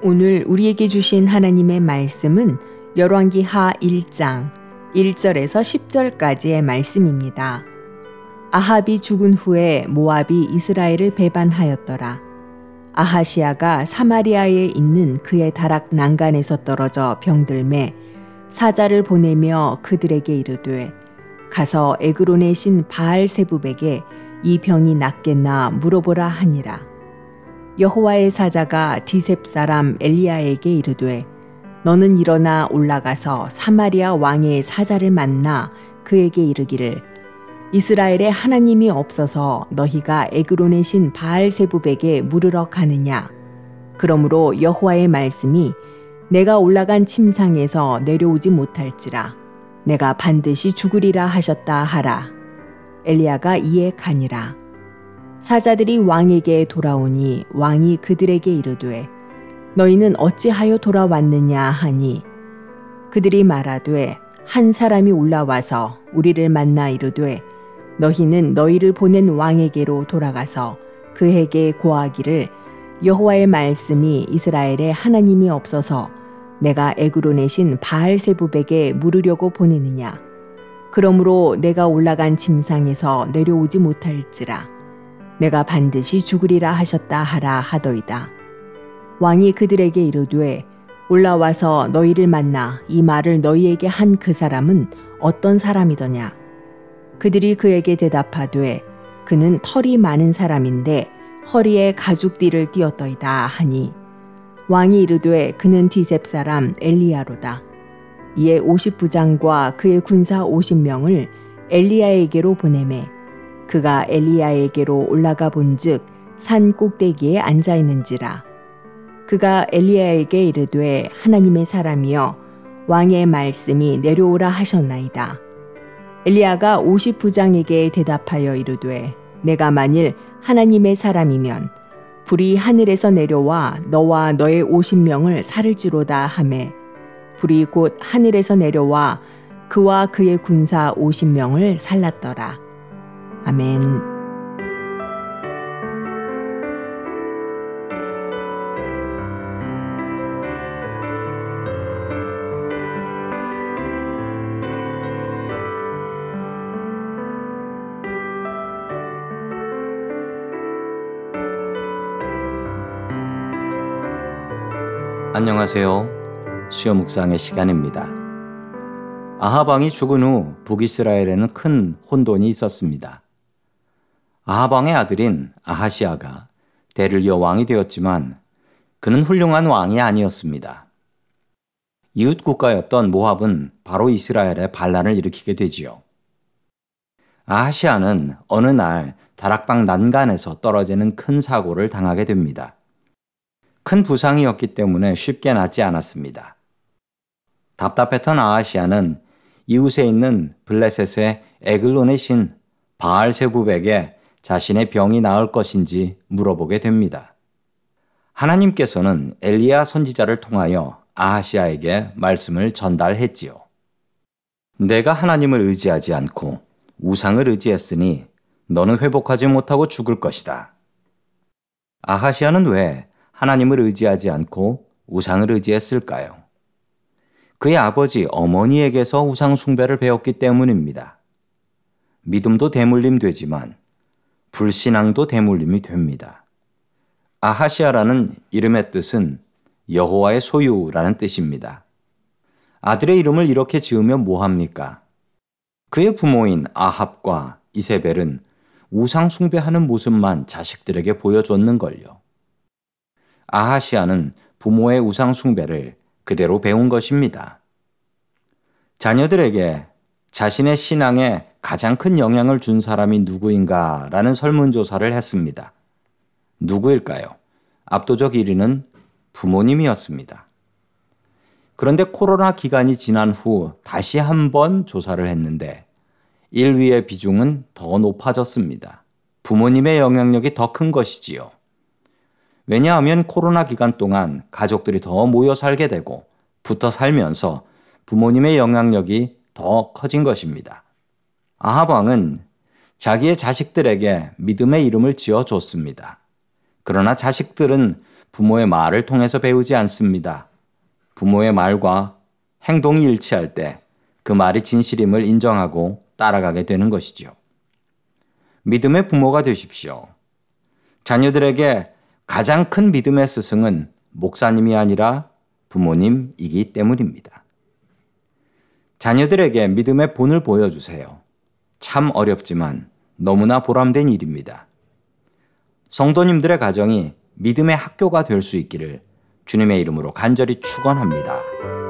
오늘 우리에게 주신 하나님의 말씀은 열왕기 하 1장 1절에서 10절까지의 말씀입니다. 아합이 죽은 후에 모압이 이스라엘을 배반하였더라. 아하시아가 사마리아에 있는 그의 다락 난간에서 떨어져 병들매 사자를 보내며 그들에게 이르되 가서 에그론의 신 바알 세붑에게 이 병이 낫겠나 물어보라 하니라. 여호와의 사자가 디셉 사람 엘리야에게 이르되 너는 일어나 올라가서 사마리아 왕의 사자를 만나 그에게 이르기를 이스라엘에 하나님이 없어서 너희가 에그론의 신 바알세붑에게 물으러 가느냐? 그러므로 여호와의 말씀이 내가 올라간 침상에서 내려오지 못할지라. 내가 반드시 죽으리라 하셨다 하라. 엘리야가 이에 가니라 사자들이 왕에게 돌아오니 왕이 그들에게 이르되 너희는 어찌하여 돌아왔느냐 하니? 그들이 말하되 한 사람이 올라와서 우리를 만나 이르되 너희는 너희를 보낸 왕에게로 돌아가서 그에게 고하기를 여호와의 말씀이 이스라엘에 하나님이 없어서 내가 에그론의 신 바알세붑에게 물으려고 보내느냐? 그러므로 내가 올라간 침상에서 내려오지 못할지라 내가 반드시 죽으리라 하셨다 하라 하더이다. 왕이 그들에게 이르되 올라와서 너희를 만나 이 말을 너희에게 한 그 사람은 어떤 사람이더냐? 그들이 그에게 대답하되 그는 털이 많은 사람인데 허리에 가죽띠를 띄었더이다 하니 왕이 이르되 그는 디셉 사람 엘리야로다. 이에 오십 부장과 그의 군사 오십 명을 엘리야에게로 보내매 그가 엘리야에게로 올라가 본즉 산 꼭대기에 앉아 있는지라 그가 엘리야에게 이르되 하나님의 사람이여 왕의 말씀이 내려오라 하셨나이다 엘리야가 오십 부장에게 대답하여 이르되 내가 만일 하나님의 사람이면 불이 하늘에서 내려와 너와 너의 오십 명을 살을지로다 하매 불이 곧 하늘에서 내려와 그와 그의 군사 오십 명을 살랐더라. 아멘. 안녕하세요. 수요 묵상의 시간입니다. 아하방이 죽은 후 북이스라엘에는 큰 혼돈이 있었습니다. 아하방의 아들인 아하시아가 대를 이어 왕이 되었지만 그는 훌륭한 왕이 아니었습니다. 이웃 국가였던 모압은 바로 이스라엘에 반란을 일으키게 되지요. 아하시아는 어느 날 다락방 난간에서 떨어지는 큰 사고를 당하게 됩니다. 큰 부상이었기 때문에 쉽게 낫지 않았습니다. 답답했던 아하시아는 이웃에 있는 블레셋의 에글론의 신 바알세부백에 자신의 병이 나을 것인지 물어보게 됩니다. 하나님께서는 엘리야 선지자를 통하여 아하시아에게 말씀을 전달했지요. 내가 하나님을 의지하지 않고 우상을 의지했으니 너는 회복하지 못하고 죽을 것이다. 아하시아는 왜 하나님을 의지하지 않고 우상을 의지했을까요? 그의 아버지 어머니에게서 우상 숭배를 배웠기 때문입니다. 믿음도 대물림 되지만 불신앙도 대물림이 됩니다. 아하시아라는 이름의 뜻은 여호와의 소유라는 뜻입니다. 아들의 이름을 이렇게 지으면 뭐합니까? 그의 부모인 아합과 이세벨은 우상 숭배하는 모습만 자식들에게 보여줬는 걸요. 아하시아는 부모의 우상 숭배를 그대로 배운 것입니다. 자녀들에게 자신의 신앙에 가장 큰 영향을 준 사람이 누구인가 라는 설문조사를 했습니다. 누구일까요? 압도적 1위는 부모님이었습니다. 그런데 코로나 기간이 지난 후 다시 한 번 조사를 했는데 1위의 비중은 더 높아졌습니다. 부모님의 영향력이 더 큰 것이지요. 왜냐하면 코로나 기간 동안 가족들이 더 모여 살게 되고 붙어 살면서 부모님의 영향력이 더 커진 것입니다. 아하방은 자기의 자식들에게 믿음의 이름을 지어 줬습니다. 그러나 자식들은 부모의 말을 통해서 배우지 않습니다. 부모의 말과 행동이 일치할 때 그 말이 진실임을 인정하고 따라가게 되는 것이지요. 믿음의 부모가 되십시오. 자녀들에게 가장 큰 믿음의 스승은 목사님이 아니라 부모님이기 때문입니다. 자녀들에게 믿음의 본을 보여주세요. 참 어렵지만 너무나 보람된 일입니다. 성도님들의 가정이 믿음의 학교가 될 수 있기를 주님의 이름으로 간절히 축원합니다.